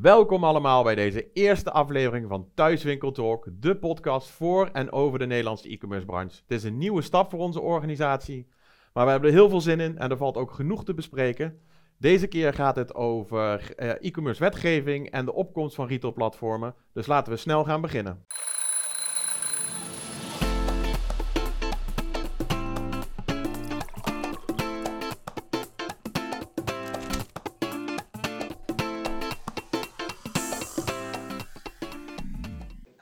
Welkom allemaal bij deze eerste aflevering van Thuiswinkel Talk, de podcast voor en over de Nederlandse e-commerce branche. Het is een nieuwe stap voor onze organisatie, maar we hebben er heel veel zin in en er valt ook genoeg te bespreken. Deze keer gaat het over eh, e-commerce wetgeving en de opkomst van retailplatformen, dus laten we snel gaan beginnen.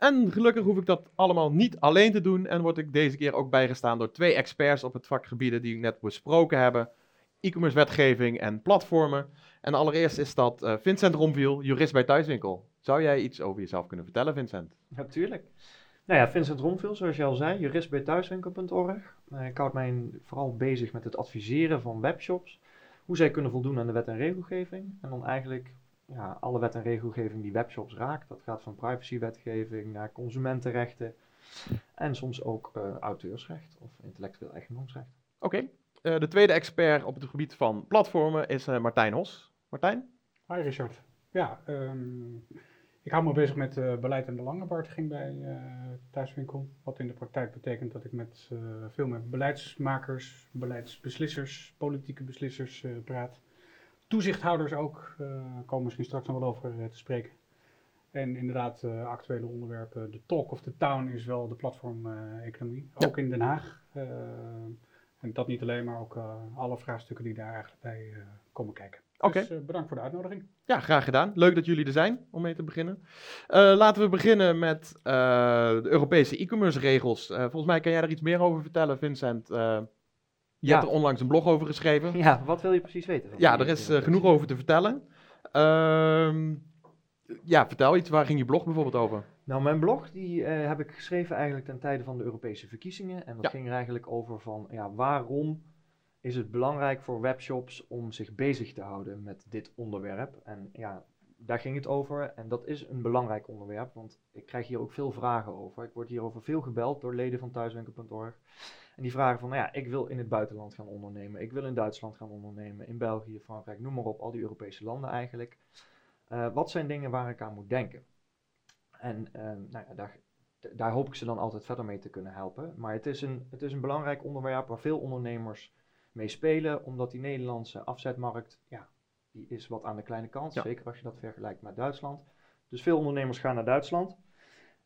En gelukkig hoef ik dat allemaal niet alleen te doen. En word ik deze keer ook bijgestaan door twee experts op het vakgebieden die ik net besproken hebben. E-commerce wetgeving en platformen. En allereerst is dat uh, Vincent Romviel, jurist bij Thuiswinkel. Zou jij iets over jezelf kunnen vertellen, Vincent? Natuurlijk. Nou ja, Vincent Romviel, zoals je al zei, jurist bij thuiswinkel.org. Uh, ik houd mij vooral bezig met het adviseren van webshops. Hoe zij kunnen voldoen aan de wet en regelgeving. En dan eigenlijk ja, alle wet en regelgeving die webshops raakt. Dat gaat van privacywetgeving naar consumentenrechten en soms ook uh, auteursrecht of intellectueel eigendomsrecht. Oké, okay. uh, de tweede expert op het gebied van platformen is uh, Martijn Hos. Martijn? Hi Richard. Ja, um, ik hou me bezig met beleid en belangenbehartiging bij Thuiswinkel. Wat in de praktijk betekent dat ik met, veel met beleidsmakers, beleidsbeslissers, politieke beslissers praat toezichthouders ook, uh, komen misschien straks nog wel over uh, te spreken. En inderdaad, uh, actuele onderwerpen, de talk of the town is wel de platformeconomie, ja. ook in Den Haag. en dat niet alleen, maar ook alle vraagstukken die daar eigenlijk bij komen kijken. Oké. Okay. Dus bedankt voor de uitnodiging. Ja, graag gedaan. Leuk dat jullie er zijn om mee te beginnen. laten we beginnen met de Europese e-commerce regels. volgens mij kan jij er iets meer over vertellen, Vincent. Je hebt er onlangs een blog over geschreven. Ja, wat wil je precies weten? Ja, er is uh, genoeg over te vertellen. Uh, ja, vertel iets. Waar ging je blog bijvoorbeeld over? Nou, mijn blog die uh, heb ik geschreven eigenlijk ten tijde van de Europese verkiezingen. En dat ja. ging er eigenlijk over van, ja, waarom is het belangrijk voor webshops om zich bezig te houden met dit onderwerp? En ja, daar ging het over. En dat is een belangrijk onderwerp, want ik krijg hier ook veel vragen over. Ik word hierover veel gebeld door leden van thuiswinkel.org. En die vragen van, nou ja, ik wil in het buitenland gaan ondernemen. Ik wil in Duitsland gaan ondernemen, in België, Frankrijk, noem maar op, al die Europese landen eigenlijk. Uh, wat zijn dingen waar ik aan moet denken? En uh, nou ja, daar, daar hoop ik ze dan altijd verder mee te kunnen helpen. Maar het is, een, het is een belangrijk onderwerp waar veel ondernemers mee spelen, omdat die Nederlandse afzetmarkt, ja, die is wat aan de kleine kant. Ja. Zeker als je dat vergelijkt met Duitsland. Dus veel ondernemers gaan naar Duitsland.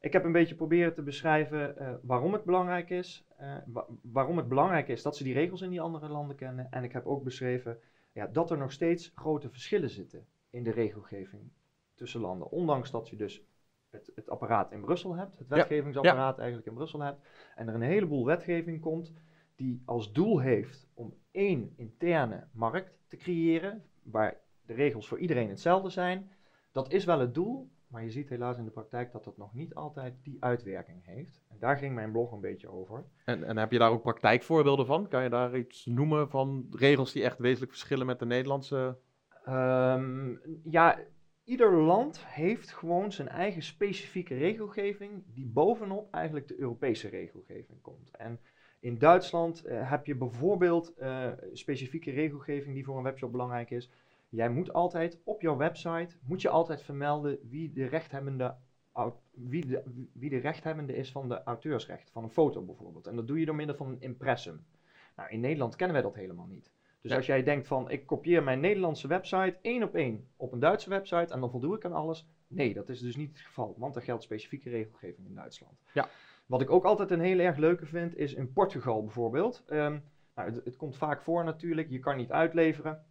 Ik heb een beetje proberen te beschrijven uh, waarom het belangrijk is. Uh, wa waarom het belangrijk is dat ze die regels in die andere landen kennen. En ik heb ook beschreven ja, dat er nog steeds grote verschillen zitten in de regelgeving tussen landen. Ondanks dat je dus het, het apparaat in Brussel hebt, het wetgevingsapparaat ja. eigenlijk in Brussel hebt. En er een heleboel wetgeving komt die als doel heeft om één interne markt te creëren. Waar de regels voor iedereen hetzelfde zijn. Dat is wel het doel, maar je ziet helaas in de praktijk dat dat nog niet altijd die uitwerking heeft. En daar ging mijn blog een beetje over. En, en heb je daar ook praktijkvoorbeelden van? Kan je daar iets noemen van regels die echt wezenlijk verschillen met de Nederlandse? Um, ja, ieder land heeft gewoon zijn eigen specifieke regelgeving die bovenop eigenlijk de Europese regelgeving komt. En in Duitsland uh, heb je bijvoorbeeld uh, specifieke regelgeving die voor een webshop belangrijk is. Jij moet altijd op jouw website moet je altijd vermelden wie de rechthebbende, wie de, wie de rechthebbende is van de auteursrecht, van een foto bijvoorbeeld. En dat doe je door middel van een impressum. Nou, in Nederland kennen wij dat helemaal niet. Dus ja. als jij denkt van ik kopieer mijn Nederlandse website één op één op een Duitse website en dan voldoe ik aan alles. Nee, dat is dus niet het geval, want er geldt specifieke regelgeving in Duitsland. Ja. Wat ik ook altijd een heel erg leuke vind, is in Portugal bijvoorbeeld. Um, nou, het, het, komt vaak voor natuurlijk, je kan niet uitleveren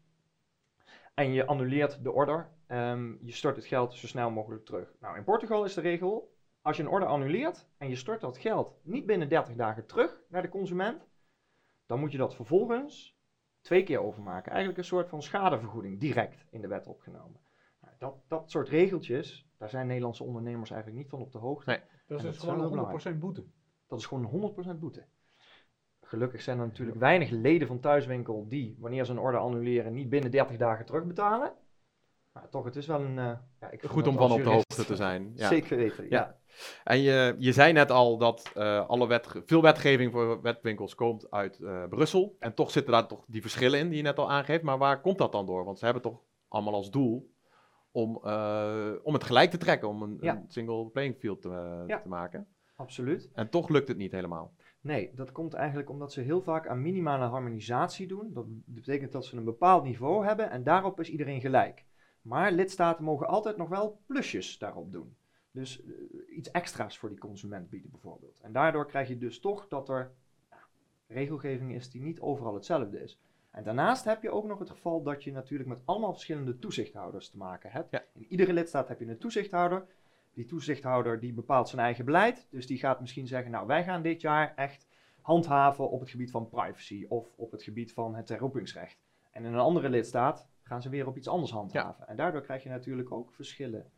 en je annuleert de order. Um, je stort het geld zo snel mogelijk terug. Nou, in Portugal is de regel, als je een order annuleert en je stort dat geld niet binnen 30 dagen terug naar de consument, dan moet je dat vervolgens twee keer overmaken. Eigenlijk een soort van schadevergoeding, direct in de wet opgenomen. Nou, dat, dat soort regeltjes, daar zijn Nederlandse ondernemers eigenlijk niet van op de hoogte. Nee, dat is dus gewoon 100% boete. Dat is gewoon 100% boete. Gelukkig zijn er natuurlijk weinig leden van Thuiswinkel die, wanneer ze een order annuleren, niet binnen 30 dagen terugbetalen. Maar toch, het is wel een... Uh, ja, ik Goed om van op de hoogte te zijn. Ja. Zeker weten, ja. ja. En je, je zei net al dat uh, alle wet, veel wetgeving voor wetwinkels komt uit uh, Brussel. En toch zitten daar toch die verschillen in die je net al aangeeft. Maar waar komt dat dan door? Want ze hebben toch allemaal als doel om, eh, om het gelijk te trekken, om een, een single playing field te, te maken. Absoluut. En toch lukt het niet helemaal. Nee, dat komt eigenlijk omdat ze heel vaak aan minimale harmonisatie doen. Dat betekent dat ze een bepaald niveau hebben en daarop is iedereen gelijk. Maar lidstaten mogen altijd nog wel plusjes daarop doen. Dus eh, iets extra's voor die consument bieden bijvoorbeeld. En daardoor krijg je dus toch dat er regelgeving is die niet overal hetzelfde is. En daarnaast heb je ook nog het geval dat je natuurlijk met allemaal verschillende toezichthouders te maken hebt. Ja. In iedere lidstaat heb je een toezichthouder. Die toezichthouder die bepaalt zijn eigen beleid. Dus die gaat misschien zeggen, nou wij gaan dit jaar echt handhaven op het gebied van privacy of op het gebied van het herroepingsrecht. En in een andere lidstaat gaan ze weer op iets anders handhaven. En daardoor krijg je natuurlijk ook verschillen.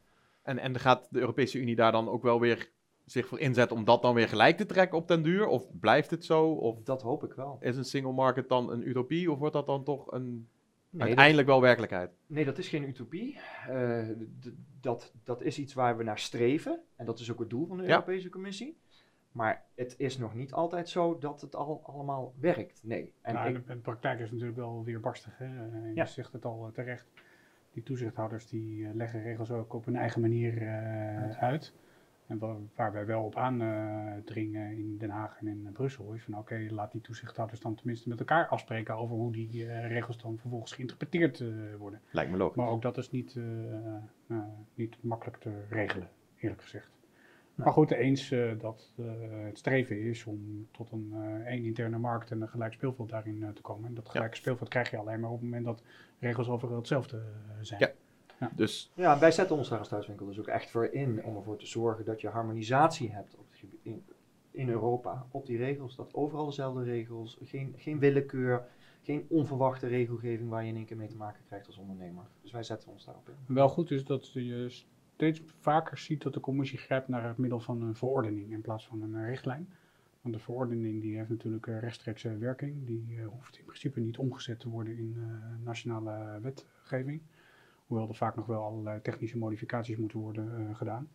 En, en gaat de Europese Unie daar dan ook wel weer zich voor inzetten om dat dan weer gelijk te trekken op den duur? Of blijft het zo? Of Dat hoop ik wel. is een single market dan een utopie? Of wordt dat dan toch een, Nee, dat, uiteindelijk wel werkelijkheid? nee, dat is geen utopie. Eh, dat, dat is iets waar we naar streven. En dat is ook het doel van de Ja. Europese Commissie. Maar het is nog niet altijd zo dat het al allemaal werkt. Nee. En Nou, ik, de, de praktijk is natuurlijk wel weerbarstig. Hè? Eh, Je Ja. zegt het al eh, terecht. Die toezichthouders die eh, leggen regels ook op hun eigen manier eh, uit. En wa- waar wij wel op aandringen in Den Haag en in Brussel is van oké, laat die toezichthouders dan tenminste met elkaar afspreken over hoe die eh, regels dan vervolgens geïnterpreteerd eh, worden. Lijkt me logisch. Maar ook dat is niet, eh, eh, niet makkelijk te regelen, eerlijk gezegd. Maar goed, eens eh, dat eh, het streven is om tot een eh, één interne markt en een gelijk speelveld daarin eh, te komen. En dat gelijke speelveld krijg je alleen maar op het moment dat regels overal hetzelfde eh, zijn. Ja. Dus Ja, wij zetten ons daar als thuiswinkel dus ook echt voor in om ervoor te zorgen dat je harmonisatie hebt op het gebied, in, in Europa op die regels. Dat overal dezelfde regels, geen, geen willekeur, geen onverwachte regelgeving waar je in één keer mee te maken krijgt als ondernemer. Dus wij zetten ons daarop in. Wel goed is dat je steeds vaker ziet dat de commissie grijpt naar het middel van een verordening in plaats van een eh, richtlijn. Want de verordening die heeft natuurlijk eh, rechtstreekse werking. Die eh, hoeft in principe niet omgezet te worden in eh, nationale wetgeving. Hoewel er vaak nog wel allerlei technische modificaties moeten worden eh, gedaan.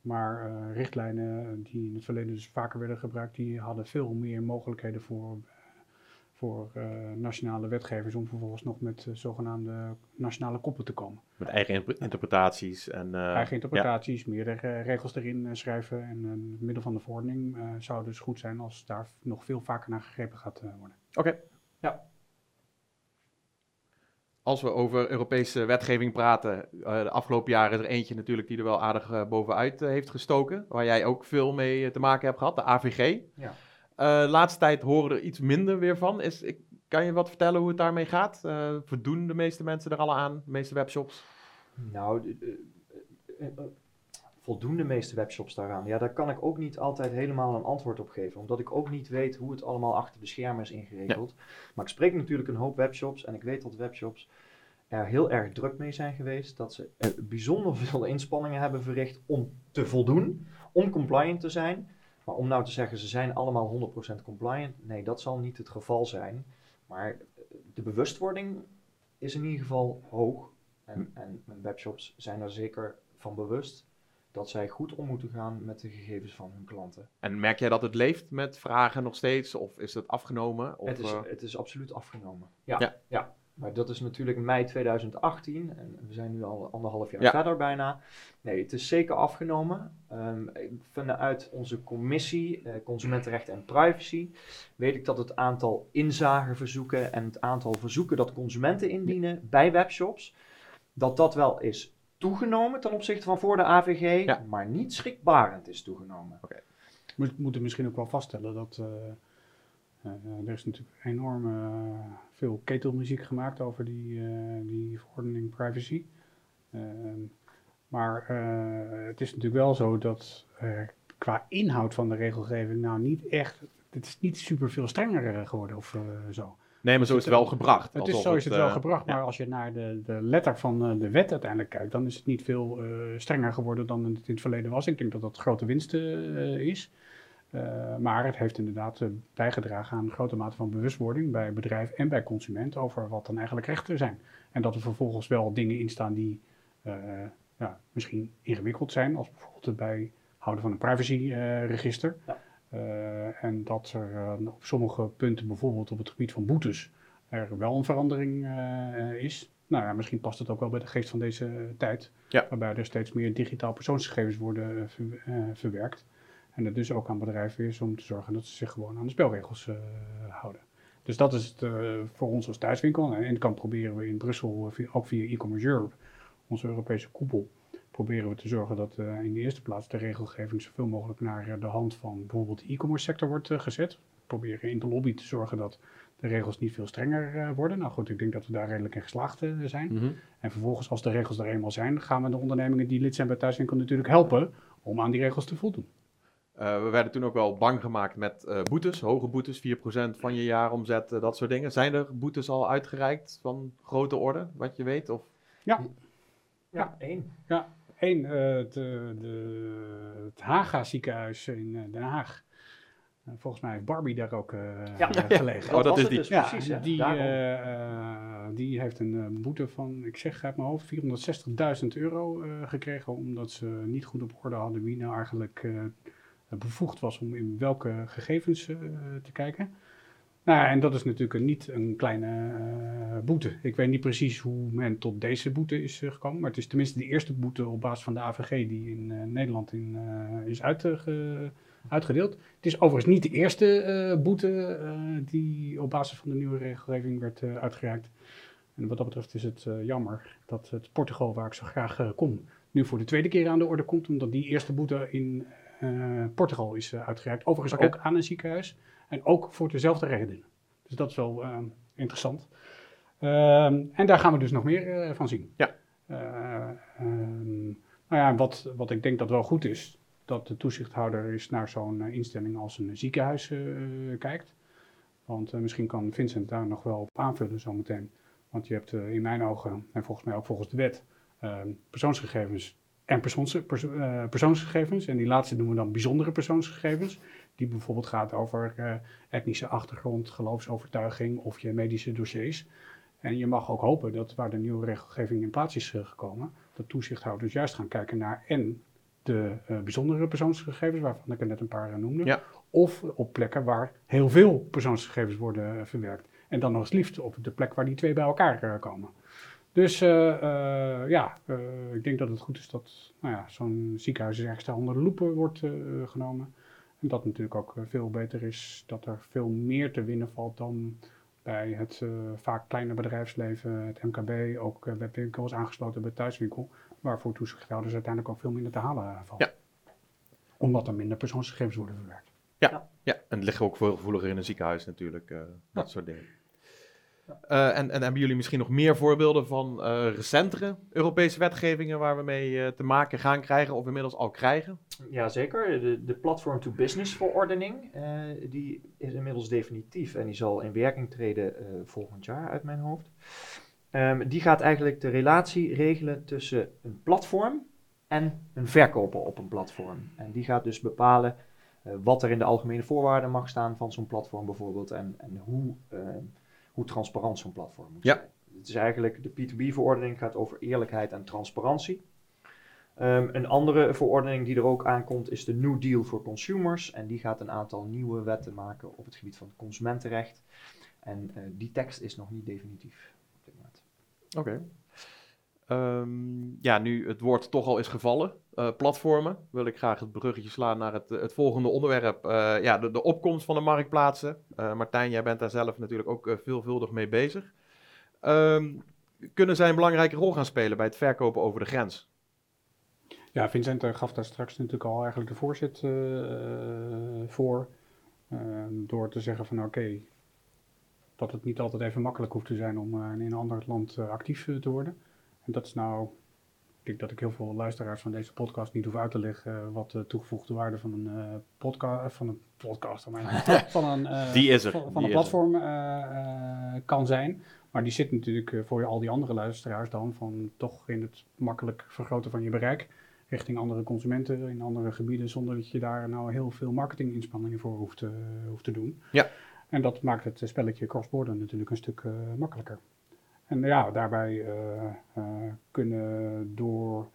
Maar eh, richtlijnen die in het verleden dus vaker werden gebruikt, die hadden veel meer mogelijkheden voor, voor eh, nationale wetgevers om vervolgens nog met eh, zogenaamde nationale koppen te komen. met eigen interpretaties. En, eh, Eigen interpretaties, meerdere eh, regels erin eh, schrijven. En eh, het middel van de verordening eh, zou dus goed zijn als daar nog veel vaker naar gegrepen gaat eh, worden. Oké. Ja. Als we over Europese wetgeving praten, eh, de afgelopen jaren is er eentje natuurlijk die er wel aardig eh, bovenuit eh, heeft gestoken. Waar jij ook veel mee te maken hebt gehad, de AVG. Ja. Laatste tijd horen we er iets minder weer van. Is, ik, kan je wat vertellen hoe het daarmee gaat? Voldoen de meeste mensen er alle aan? De meeste webshops? Nou, voldoen de meeste webshops daaraan? Ja, daar kan ik ook niet altijd helemaal een antwoord op geven, omdat ik ook niet weet hoe het allemaal achter de schermen is ingeregeld. Maar ik spreek natuurlijk een hoop webshops en ik weet dat webshops er heel erg druk mee zijn geweest, dat ze bijzonder veel inspanningen hebben verricht om te voldoen, om compliant te zijn. Maar om nou te zeggen, ze zijn allemaal 100% compliant, nee, dat zal niet het geval zijn. Maar de bewustwording is in ieder geval hoog. En, en webshops zijn er zeker van bewust dat zij goed om moeten gaan met de gegevens van hun klanten. En merk jij dat het leeft met vragen nog steeds? Of is het afgenomen? Of, het, is, eh, het is absoluut afgenomen. Ja, Ja. ja. Maar dat is natuurlijk mei 2018 en we zijn nu al anderhalf jaar Ja. verder bijna. Nee, het is zeker afgenomen. Ehm, vanuit onze commissie eh, Consumentenrecht en Privacy weet ik dat het aantal inzageverzoeken en het aantal verzoeken dat consumenten indienen bij webshops, dat dat wel is toegenomen ten opzichte van voor de AVG, Ja. maar niet schrikbarend is toegenomen. We moeten misschien ook wel vaststellen dat eh, eh, er is natuurlijk enorm eh, veel ketelmuziek gemaakt over die, eh, die verordening privacy. Ehm, maar eh, het is natuurlijk wel zo dat eh, qua inhoud van de regelgeving nou niet echt, het is niet super veel strenger geworden of zo. Nee, maar zo is het wel gebracht. Het is, zo is het wel eh, gebracht, ja. maar als je naar de, de letter van eh, de wet uiteindelijk kijkt, dan is het niet veel eh, strenger geworden dan het in het verleden was. Ik denk dat dat grote winst eh, is. Eh, maar het heeft inderdaad bijgedragen aan een grote mate van bewustwording bij bedrijf en bij consument over wat dan eigenlijk rechten zijn. En dat er vervolgens wel dingen in staan die eh, ja, misschien ingewikkeld zijn, als bijvoorbeeld het bijhouden van een privacyregister. Ja. Eh, en dat er eh, op sommige punten, bijvoorbeeld op het gebied van boetes, er wel een verandering eh, is. nou ja, misschien past het ook wel bij de geest van deze tijd. Ja. Waarbij er steeds meer digitaal persoonsgegevens worden ver- verwerkt. En het dus ook aan bedrijven is om te zorgen dat ze zich gewoon aan de spelregels houden. Dus dat is het voor ons als thuiswinkel. En aan de ene kant proberen we in Brussel, via- ook via e-commerce Europe, onze Europese koepel, proberen we te zorgen dat eh, in de eerste plaats de regelgeving zoveel mogelijk naar eh, de hand van bijvoorbeeld de e-commerce sector wordt eh, gezet. We proberen in de lobby te zorgen dat de regels niet veel strenger eh, worden. Nou goed, ik denk dat we daar redelijk in geslaagd zijn. Mhm. En vervolgens, als de regels er eenmaal zijn, gaan we de ondernemingen die lid zijn bij Thuiswinkel natuurlijk helpen om aan die regels te voldoen. Eh, we werden toen ook wel bang gemaakt met eh, boetes, hoge boetes, 4% van je jaaromzet, dat soort dingen. Zijn er boetes al uitgereikt van grote orde, wat je weet? Of... Ja, één. Eén, eh, de, de, het Haga ziekenhuis in eh, Den Haag. Eh, volgens mij heeft Barbie daar ook eh, Ja. gelegen. Oh, dat is het die. Dus Ja, precies, die, eh, eh, die heeft een boete van, ik zeg uit mijn hoofd, 460.000 euro eh, gekregen. Omdat ze niet goed op orde hadden wie nou eigenlijk eh, bevoegd was om in welke gegevens te kijken. Nou, en dat is natuurlijk een- niet een kleine eh, boete. Ik weet niet precies hoe men tot deze boete is eh, gekomen. Maar het is tenminste de eerste boete op basis van de AVG die in eh, Nederland in, is uitge- uitgedeeld. Het is overigens niet de eerste boete die op basis van de nieuwe regelgeving werd uitgereikt. En wat dat betreft is het jammer dat het Portugal, waar ik zo graag kom, nu voor de tweede keer aan de orde komt. Omdat die eerste boete in Portugal is uitgereikt. Overigens ook aan een ziekenhuis. En ook voor dezelfde reden. Dus dat is wel eh, interessant. Ehm, en daar gaan we dus nog meer eh, van zien. Ja. Eh, ehm, nou ja, wat, wat ik denk dat wel goed is, dat de toezichthouder eens naar zo'n instelling als een ziekenhuis kijkt. Want misschien kan Vincent daar nog wel op aanvullen zometeen. Want je hebt in mijn ogen, en volgens mij ook volgens de wet, ehm, persoonsgegevens en persoons, perso- persoonsgegevens. En die laatste noemen we dan bijzondere persoonsgegevens. Die bijvoorbeeld gaat over eh, etnische achtergrond, geloofsovertuiging of je medische dossiers. En je mag ook hopen dat waar de nieuwe regelgeving in plaats is eh, gekomen, dat toezichthouders juist gaan kijken naar en de eh, bijzondere persoonsgegevens, waarvan ik er net een paar noemde, Ja. of op plekken waar heel veel persoonsgegevens worden verwerkt. En dan nog eens liefst op de plek waar die twee bij elkaar komen. Dus ja, ik denk dat het goed is dat nou ja, zo'n ziekenhuis extra onder de loep eh, wordt genomen. Dat natuurlijk ook eh, veel beter is, dat er veel meer te winnen valt dan bij het eh, vaak kleine bedrijfsleven, het MKB, ook uh, bij winkels aangesloten bij thuiswinkel, waarvoor toezichthouders uiteindelijk ook veel minder te halen valt. Ja. Omdat er minder persoonsgegevens worden verwerkt. Ja, en het ligt ook veel gevoeliger in een ziekenhuis natuurlijk, eh, dat soort dingen. Eh, en, en hebben jullie misschien nog meer voorbeelden van eh, recentere Europese wetgevingen waar we mee eh, te maken gaan krijgen of inmiddels al krijgen? Jazeker, de, de Platform to Business verordening, die is inmiddels definitief en die zal in werking treden volgend jaar uit mijn hoofd. Ehm, die gaat eigenlijk de relatie regelen tussen een platform en een verkoper op een platform. En die gaat dus bepalen wat er in de algemene voorwaarden mag staan van zo'n platform bijvoorbeeld en, en hoe, eh, hoe transparant zo'n platform moet Ja. zijn. Het is eigenlijk, de P2B-verordening gaat over eerlijkheid en transparantie. Um, een andere verordening die er ook aankomt is de New Deal for Consumers. En die gaat een aantal nieuwe wetten maken op het gebied van consumentenrecht. En uh, die tekst is nog niet definitief op dit moment. Oké. Okay. Um, ja, nu het woord toch al is gevallen, uh, platformen, wil ik graag het bruggetje slaan naar het, het volgende onderwerp. Uh, ja, de, opkomst van de marktplaatsen. Uh, Martijn, jij bent daar zelf natuurlijk ook veelvuldig mee bezig. Um, kunnen zij een belangrijke rol gaan spelen bij het verkopen over de grens? Ja, Vincent gaf daar straks natuurlijk al eigenlijk de voorzet voor. door te zeggen van oké, dat het niet altijd even makkelijk hoeft te zijn om in een ander land actief te worden. En dat is nou, ik denk dat ik heel veel luisteraars van deze podcast niet hoef uit te leggen wat de toegevoegde waarde van een uh, podcast, van een podcast, van een, Die is er. van, een platform kan zijn. Maar die zit natuurlijk voor al die andere luisteraars dan van toch in het makkelijk vergroten van je bereik richting andere consumenten in andere gebieden, zonder dat je daar nou heel veel marketinginspanningen voor hoeft, uh, hoeft te doen. Ja. En dat maakt het spelletje cross-border natuurlijk een stuk uh, makkelijker. En ja, daarbij uh, kunnen door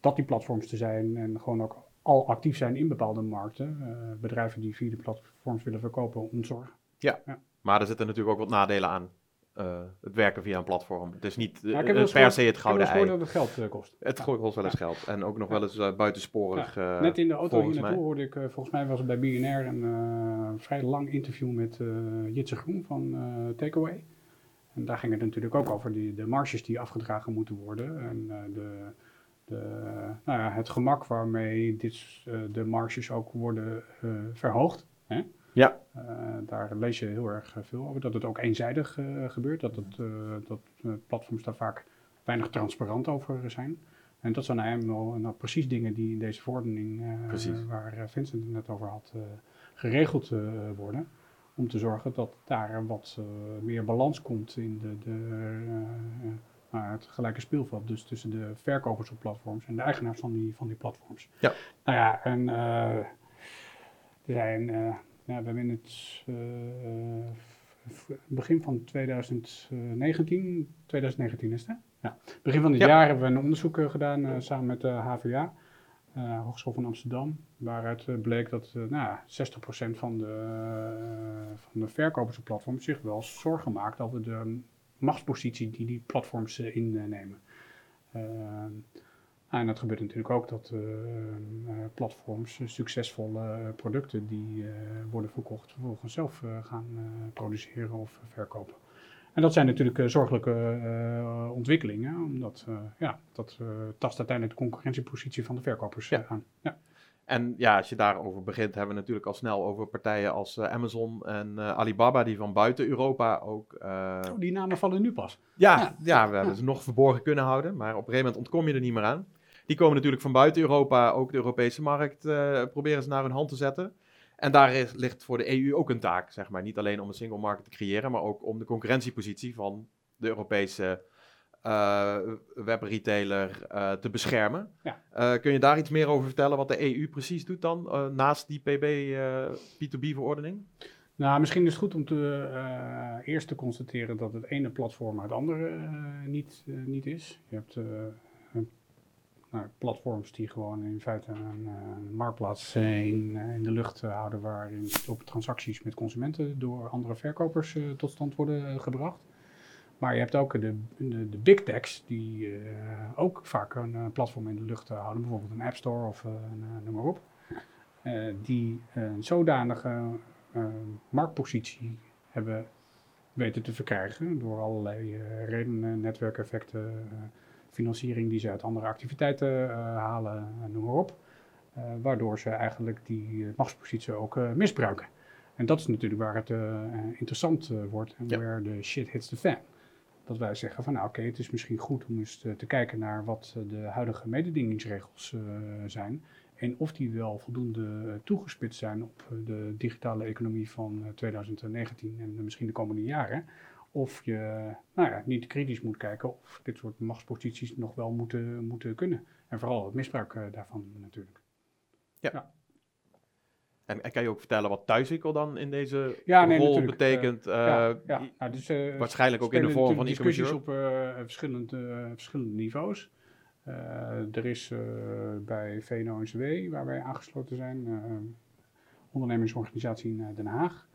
dat die platforms te zijn en gewoon ook al actief zijn in bepaalde markten, bedrijven die via de platforms willen verkopen, ontzorgen. Ja. ja, maar er zitten natuurlijk ook wat nadelen aan. eh, het werken via een platform. Het is niet ik eh, heb per gehoord- se het Ik heb gouden eens gehoord ei. dat het geld eh, kost. Het Ja. gooit kost wel eens geld. En ook nog wel eens eh, buitensporig. eh, Net in de auto hier naartoe hoorde ik, eh, volgens mij was het bij BNR een eh, vrij lang interview met eh, Jitse Groen van eh Takeaway. En daar ging het natuurlijk ook over die, de marges die afgedragen moeten worden. En eh, de, de, nou ja, het gemak waarmee dit, eh, de marges ook worden eh, verhoogd. Hè? Ja. Daar lees je heel erg veel over. Dat het ook eenzijdig gebeurt. Dat, het, dat platforms daar vaak weinig transparant over zijn. En dat zijn nou eenmaal nou, precies dingen die in deze verordening, waar Vincent het net over had, geregeld worden. Om te zorgen dat daar wat eh, meer balans komt in de, de, eh, eh, het gelijke speelveld. Dus tussen de verkopers op platforms en de eigenaars van die, van die platforms. Ja. Nou ja, en eh, er zijn, ja, we hebben in het begin van 2019, 2019 is het hè? Ja, begin van dit Ja. jaar hebben we een onderzoek gedaan samen met de HVA, Hogeschool van Amsterdam, waaruit eh, bleek dat eh, nou, ja, 60% van de, eh, van de verkopers op platforms zich wel zorgen maakt over de machtspositie die die platforms eh, innemen. Eh, en dat gebeurt natuurlijk ook dat eh, eh, platforms eh, succesvolle eh, producten die eh, worden verkocht vervolgens zelf eh, gaan eh, produceren of verkopen. En dat zijn natuurlijk eh, zorgelijke eh, ontwikkelingen, omdat eh, ja, dat tast uiteindelijk de concurrentiepositie van de verkopers Ja. aan. Ja. En ja, als je daarover begint, hebben we natuurlijk al snel over partijen als Amazon en Alibaba, die van buiten Europa ook. Oh, die namen vallen nu pas. ja, ja, ja, we hebben ze nog verborgen kunnen houden, maar op een gegeven moment ontkom je er niet meer aan. Die komen natuurlijk van buiten Europa, ook de Europese markt, proberen ze naar hun hand te zetten. En daar is- ligt voor de EU ook een taak, zeg maar. Niet alleen om een single market te creëren, maar ook om de concurrentiepositie van de Europese eh, webretailer eh, te beschermen. Ja. Eh, kun je daar iets meer over vertellen wat de EU precies doet dan, naast die PB eh, P2B-verordening? Nou, misschien is het goed om te, eerst te constateren dat het ene platform het andere niet, niet is. Je hebt nou, platforms die gewoon in feite een, eh, marktplaats in, eh, in de lucht houden waarin op transacties met consumenten door andere verkopers eh, tot stand worden gebracht. Maar je hebt ook de, de, big techs die ook vaak een platform in de lucht houden, bijvoorbeeld een App Store of noem maar op. Die een zodanige marktpositie hebben weten te verkrijgen door allerlei redenen, netwerkeffecten, financiering die ze uit andere activiteiten eh, halen, eh, noem maar op. Eh, waardoor ze eigenlijk die machtspositie ook misbruiken. En dat is natuurlijk waar het interessant wordt en Ja. where the shit hits the fan. Dat wij zeggen van nou oké, het is misschien goed om eens te, te kijken naar wat de huidige mededingingsregels zijn. En of die wel voldoende toegespitst zijn op de digitale economie van eh, 2019 en misschien de komende jaren. Of je nou ja, niet kritisch moet kijken of dit soort machtsposities nog wel moeten, moeten kunnen. En vooral het misbruik eh, daarvan natuurlijk. En, en kan je ook vertellen wat thuiswinkel dan in deze Ja, nee, rol natuurlijk. betekent? eh, ja, ja. Nou, dus, eh, Waarschijnlijk ook in de vorm van discussies op eh, verschillende, eh, verschillende niveaus. Eh, er is eh, bij VNO-NCW, waar wij aangesloten zijn, eh, ondernemingsorganisatie in eh, Den Haag, eh,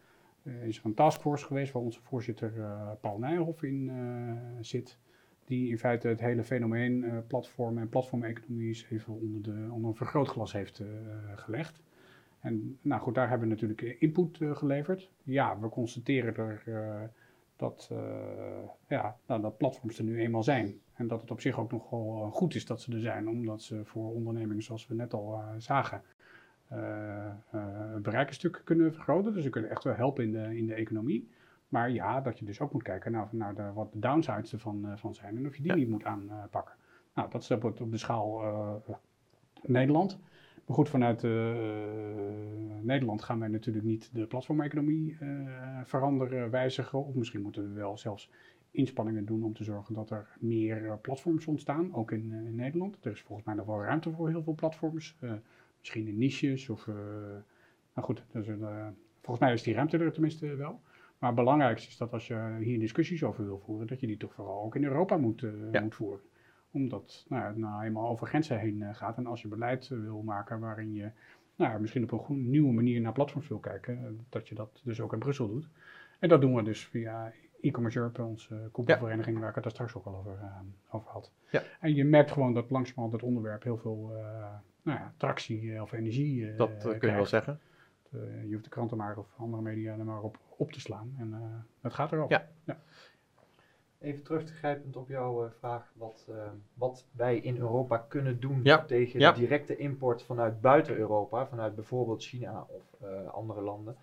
is er een taskforce geweest waar onze voorzitter eh, Paul Nijhoff in eh, zit. Die in feite het hele fenomeen eh, platform en platformeconomie eens even onder, de, onder een vergrootglas heeft eh, gelegd. En nou goed, daar hebben we natuurlijk eh, input eh, geleverd. Ja, we constateren er eh, dat, eh, ja, nou, dat platforms er nu eenmaal zijn. En dat het op zich ook nog wel eh, goed is dat ze er zijn, omdat ze voor ondernemingen, zoals we net al eh, zagen, eh, eh, bereik een stuk kunnen vergroten. Dus ze kunnen echt wel helpen in de, in de economie. Maar ja, dat je dus ook moet kijken naar, naar de, wat de downsides ervan eh, van zijn en of je die Ja. niet moet aanpakken. Nou, dat is op, de schaal eh, Nederland. Maar goed, vanuit eh, Nederland gaan wij natuurlijk niet de platformeconomie eh, veranderen, wijzigen. Of misschien moeten we wel zelfs inspanningen doen om te zorgen dat er meer eh, platforms ontstaan, ook in, eh, in Nederland. Er is volgens mij nog wel ruimte voor heel veel platforms. Misschien in niches of... eh, nou goed, dus, eh, volgens mij is die ruimte er tenminste wel. Maar het belangrijkste is dat als je hier discussies over wil voeren, dat je die toch vooral ook in Europa moet, eh, Ja. moet voeren omdat nou, nou eenmaal over grenzen heen gaat. En als je beleid wil maken waarin je nou, misschien op een nieuwe manier naar platforms wil kijken, dat je dat dus ook in Brussel doet. En dat doen we dus via e-commerce Europe, onze koepelvereniging, waar ik het daar straks ook al over, uh, over had. Ja. En je merkt gewoon dat langzamerhand het onderwerp heel veel uh, nou ja, tractie of energie Dat kun je wel zeggen. je hoeft de kranten maar of andere media er maar op, op te slaan en het gaat erop. Ja. ja. Even terug op jouw uh, vraag, wat, uh, wat wij in Europa kunnen doen ja. tegen ja. de directe import vanuit buiten Europa, vanuit bijvoorbeeld China of uh, andere landen.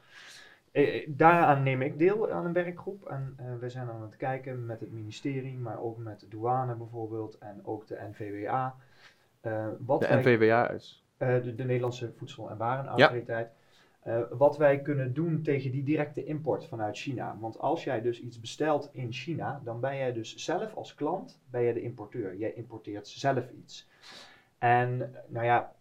daaraan neem ik deel aan een werkgroep en we zijn aan het kijken met het ministerie, maar ook met de douane bijvoorbeeld en ook de NVWA. Wat de wij, NVWA is? De, de, Nederlandse Voedsel- en Warenautoriteit. Ja. Uh, wat wij kunnen doen tegen die directe import vanuit China. Want als jij dus iets bestelt in China, dan ben jij dus zelf als klant ben je de importeur. Jij importeert zelf iets. En nou ja,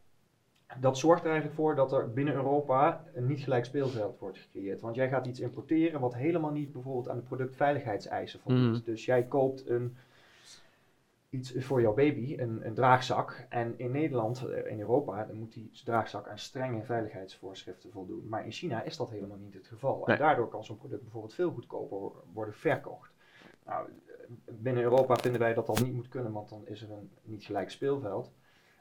dat zorgt er eigenlijk voor dat er binnen Europa een niet gelijk speelveld wordt gecreëerd. Want jij gaat iets importeren wat helemaal niet bijvoorbeeld aan de productveiligheidseisen voldoet. Mm. Dus jij koopt een iets voor jouw baby, een, een, draagzak. En in Nederland, eh, in Europa, dan moet die draagzak aan strenge veiligheidsvoorschriften voldoen. Maar in China is dat helemaal niet het geval. Nee. En daardoor kan zo'n product bijvoorbeeld veel goedkoper worden verkocht. Nou, binnen Europa vinden wij dat dat niet moet kunnen, want dan is er een niet gelijk speelveld.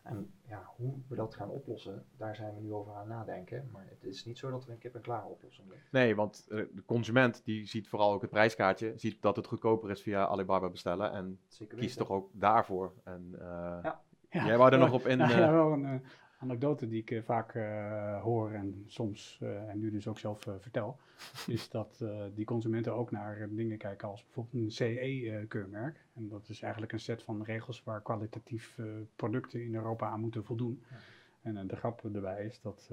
En ja, hoe we dat gaan oplossen, daar zijn we nu over aan nadenken. Maar het is niet zo dat we een kip-en-klare oplossing hebben. Nee, want uh, de consument die ziet vooral ook het prijskaartje, ziet dat het goedkoper is via Alibaba bestellen en kiest toch ook daarvoor. En, uh, ja. Jij wou er nog op in. Ja, ja wel een uh, anekdote die ik uh, vaak hoor en soms, en nu dus ook zelf vertel, is dat die consumenten ook naar dingen kijken als bijvoorbeeld een CE-keurmerk. En dat is eigenlijk een set van regels waar kwalitatief producten in Europa aan moeten voldoen. Ja. En de grap erbij is dat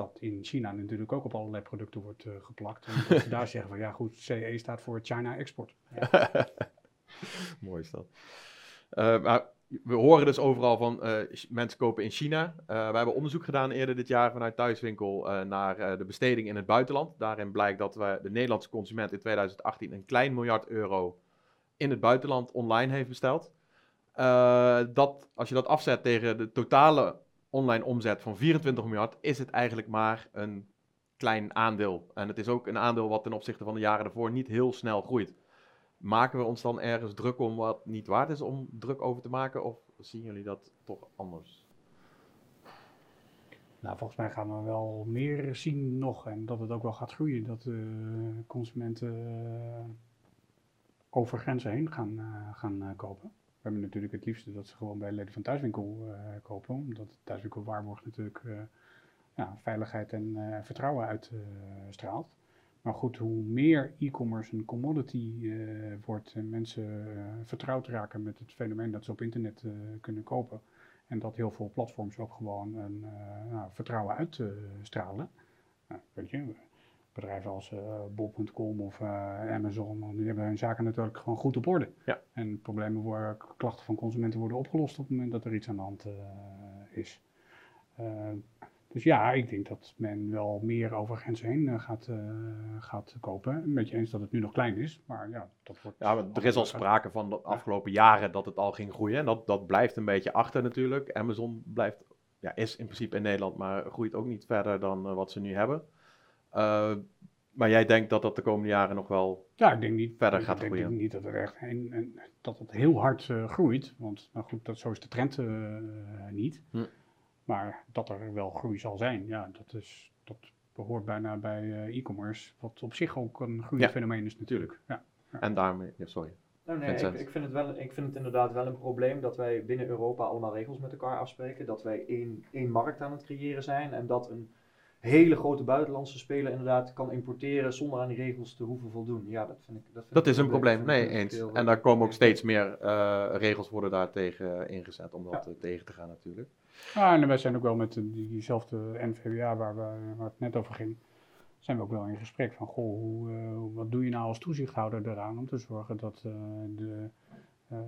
dat in China natuurlijk ook op allerlei producten wordt uh, geplakt. En dat ze daar zeggen van ja goed, CE staat voor China Export. Ja. Mooi is dat. Uh, maar we horen dus overal van uh, mensen kopen in China. we hebben onderzoek gedaan eerder dit jaar vanuit Thuiswinkel naar de besteding in het buitenland. Daarin blijkt dat we de Nederlandse consument in 2018 een klein miljard euro in het buitenland online heeft besteld. dat, als je dat afzet tegen de totale online omzet van 24 miljard, is het eigenlijk maar een klein aandeel. En het is ook een aandeel wat ten opzichte van de jaren ervoor niet heel snel groeit. Maken we ons dan ergens druk om wat niet waard is om druk over te maken? Of zien jullie dat toch anders? Nou, volgens mij gaan we wel meer zien nog en dat het ook wel gaat groeien. Dat consumenten uh, over grenzen heen gaan, uh, gaan kopen. We hebben natuurlijk het liefste dat ze gewoon bij leden van thuiswinkel kopen, omdat thuiswinkel waarborg natuurlijk ja, veiligheid en vertrouwen uitstraalt. Maar goed, hoe meer e-commerce een commodity wordt en mensen vertrouwd raken met het fenomeen dat ze op internet kunnen kopen, en dat heel veel platforms ook gewoon een nou, vertrouwen uitstralen. weet je, bedrijven als uh, bol.com of uh, Amazon, die hebben hun zaken natuurlijk gewoon goed op orde. Ja. En problemen worden, klachten van consumenten worden opgelost op het moment dat er iets aan de hand uh, is. Dus ja, ik denk dat men wel meer over grenzen heen gaat, gaat kopen. Een beetje eens dat het nu nog klein is, maar ja, dat wordt... Ja, er is al sprake van de afgelopen jaren dat het al ging groeien. En dat, dat blijft een beetje achter natuurlijk. Amazon blijft, ja, is in principe in Nederland, maar groeit ook niet verder dan wat ze nu hebben. Uh, maar jij denkt dat dat de komende jaren nog wel ja, ik denk niet, verder ik gaat denk groeien? niet dat het echt en, en, dat het heel hard groeit. Want nou goed, dat, zo is de trend niet. Hm. Maar dat er wel groei zal zijn, ja, dat, is, dat behoort bijna bij e-commerce. Wat op zich ook een groeifenomeen is natuurlijk. Ja. Ja. En daarmee, ja, sorry. Oh, nee, ik, ik, vind het wel, ik vind het inderdaad wel een probleem dat wij binnen Europa allemaal regels met elkaar afspreken. Dat wij één, één markt aan het creëren zijn en dat een hele grote buitenlandse speler inderdaad kan importeren zonder aan die regels te hoeven voldoen. Ja, dat vind ik. Dat, vind dat ik is een probleem, nee, eens. heel- En daar komen ook steeds meer uh, regels worden daar tegen uh, ingezet om dat Ja. uh, tegen te gaan natuurlijk. Ja, en wij zijn ook wel met die, diezelfde NVWA waar, we, waar het net over ging, zijn we ook wel in gesprek van, goh, hoe, eh, wat doe je nou als toezichthouder eraan om te zorgen dat eh, de, eh,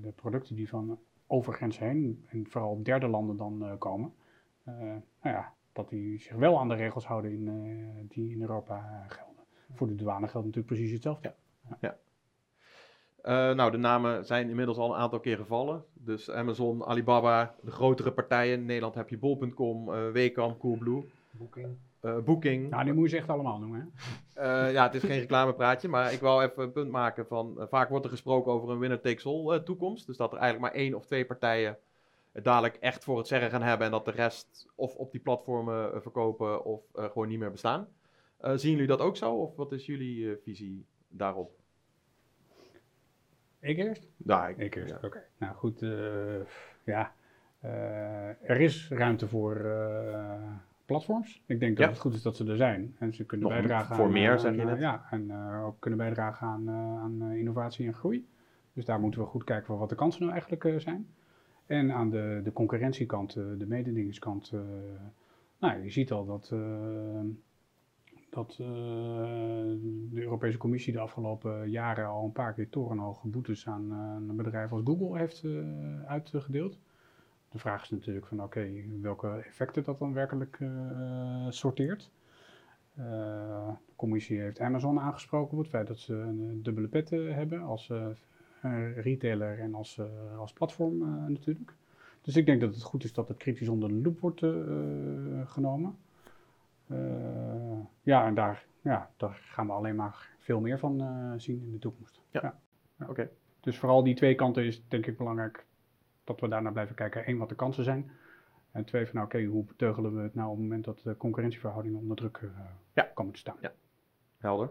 de producten die van over grenzen heen, en vooral derde landen dan eh, komen, eh, nou ja, dat die zich wel aan de regels houden in, eh, die in Europa eh, gelden. Voor de douane geldt natuurlijk precies hetzelfde. Uh, nou, de namen zijn inmiddels al een aantal keer gevallen. Dus Amazon, Alibaba, de grotere partijen. In Nederland heb je bol.com, uh, Wecam, Coolblue. Booking. eh, Booking. Nou, die moet je ze echt allemaal noemen. Hè? Eh, ja, het is geen reclamepraatje, maar ik wil even een punt maken van... eh, vaak wordt er gesproken over een winner-takes-all eh, toekomst. Dus dat er eigenlijk maar één of twee partijen het dadelijk echt voor het zeggen gaan hebben... en dat de rest of op die platformen eh, verkopen of eh, gewoon niet meer bestaan. Eh, zien jullie dat ook zo? Of wat is jullie eh, visie daarop? Ik eerst? Daar, ik, Ik eerst, ja. oké. Nou goed, eh, ja. Eh, er is ruimte voor eh, platforms. Ik denk dat Ja. het goed is dat ze er zijn. En ze kunnen Nog bijdragen voor aan... meer, aan, zeg je net. Ja, en ook kunnen bijdragen aan, aan innovatie en groei. Dus daar moeten we goed kijken voor wat de kansen nou eigenlijk zijn. En aan de, de concurrentiekant, de mededingingskant, nou, je ziet al dat, dat eh, de Europese Commissie de afgelopen jaren al een paar keer torenhoge boetes aan, eh, een bedrijf als Google heeft eh, uitgedeeld. De vraag is natuurlijk van oké, welke effecten dat dan werkelijk sorteert. De commissie heeft Amazon aangesproken op het feit dat ze een dubbele pet hebben als retailer en als, als platform natuurlijk. Dus ik denk dat het goed is dat het kritisch onder de loep wordt genomen. Eh, ja, en daar, ja, daar gaan we alleen maar veel meer van eh, zien in de toekomst. Ja. Oké. Dus vooral die twee kanten is denk ik belangrijk dat we daarnaar blijven kijken. Eén, wat de kansen zijn. En twee, van nou, oké, hoe beteugelen we het nou op het moment dat de concurrentieverhoudingen onder druk eh, Ja. komen te staan. Helder.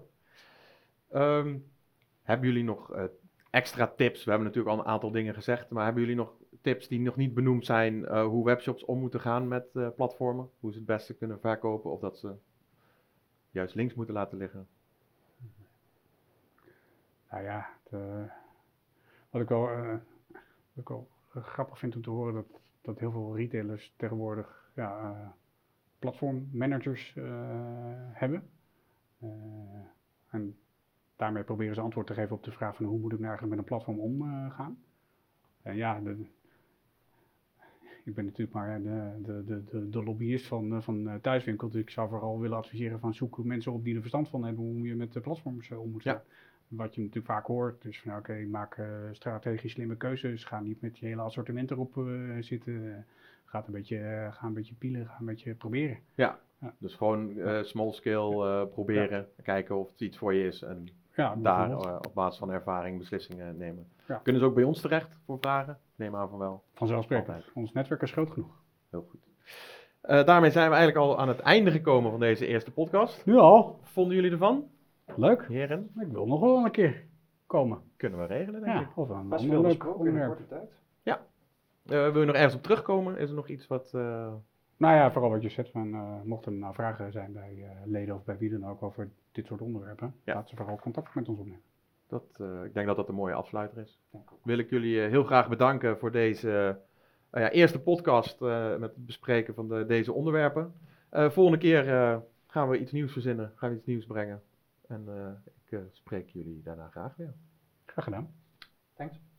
Ehm, hebben jullie nog extra tips? We hebben natuurlijk al een aantal dingen gezegd, maar hebben jullie nog tips die nog niet benoemd zijn, eh, hoe webshops om moeten gaan met eh, platformen? Hoe ze het beste kunnen verkopen of dat ze juist links moeten laten liggen? Nou ja, eh, wat ik wel, eh, wel grappig vind om te horen, dat, dat heel veel retailers tegenwoordig ja, platformmanagers hebben. En daarmee proberen ze antwoord te geven op de vraag van hoe moet ik nou eigenlijk met een platform omgaan. en ja, de, ik ben natuurlijk maar de, de, de, de, de lobbyist van, eh, van eh, Thuiswinkel, dus ik zou vooral willen adviseren van zoek mensen op die er verstand van hebben hoe je met de platforms eh, om moet Ja. gaan. Wat je natuurlijk vaak hoort, is van oké, maak eh, strategisch slimme keuzes. Ga niet met je hele assortiment erop eh, zitten. Ga een, beetje, eh, ga een beetje pielen, ga een beetje proberen. Dus gewoon eh, small scale eh, proberen, kijken of het iets voor je is en Ja, daar eh, op basis van ervaring beslissingen nemen. Ja. Kunnen ze ook bij ons terecht voor vragen? Neem aan van wel. Vanzelfsprekend. altijd. Ons netwerk is groot genoeg. Heel goed. Eh, daarmee zijn we eigenlijk al aan het einde gekomen van deze eerste podcast. Nu al. Vonden jullie ervan, Leuk. heren? Ik wil nog wel een keer komen. Kunnen we regelen, denk ik. Ja, of een Best ander veel leuk besproken in een onderwerp. korte tijd. Eh, wil je nog ergens op terugkomen? Is er nog iets wat... eh, Nou ja, vooral wat je zegt, van, eh, mochten er nou vragen zijn bij eh, leden of bij wie dan ook over dit soort onderwerpen, Ja. laat ze vooral contact met ons opnemen. dat, eh, ik denk dat dat een mooie afsluiter is. Wil ik jullie eh, heel graag bedanken voor deze eh, ja, eerste podcast met het bespreken van de, deze onderwerpen. Volgende keer gaan we iets nieuws verzinnen, gaan we iets nieuws brengen. En ik spreek jullie daarna graag weer. Graag gedaan. Thanks.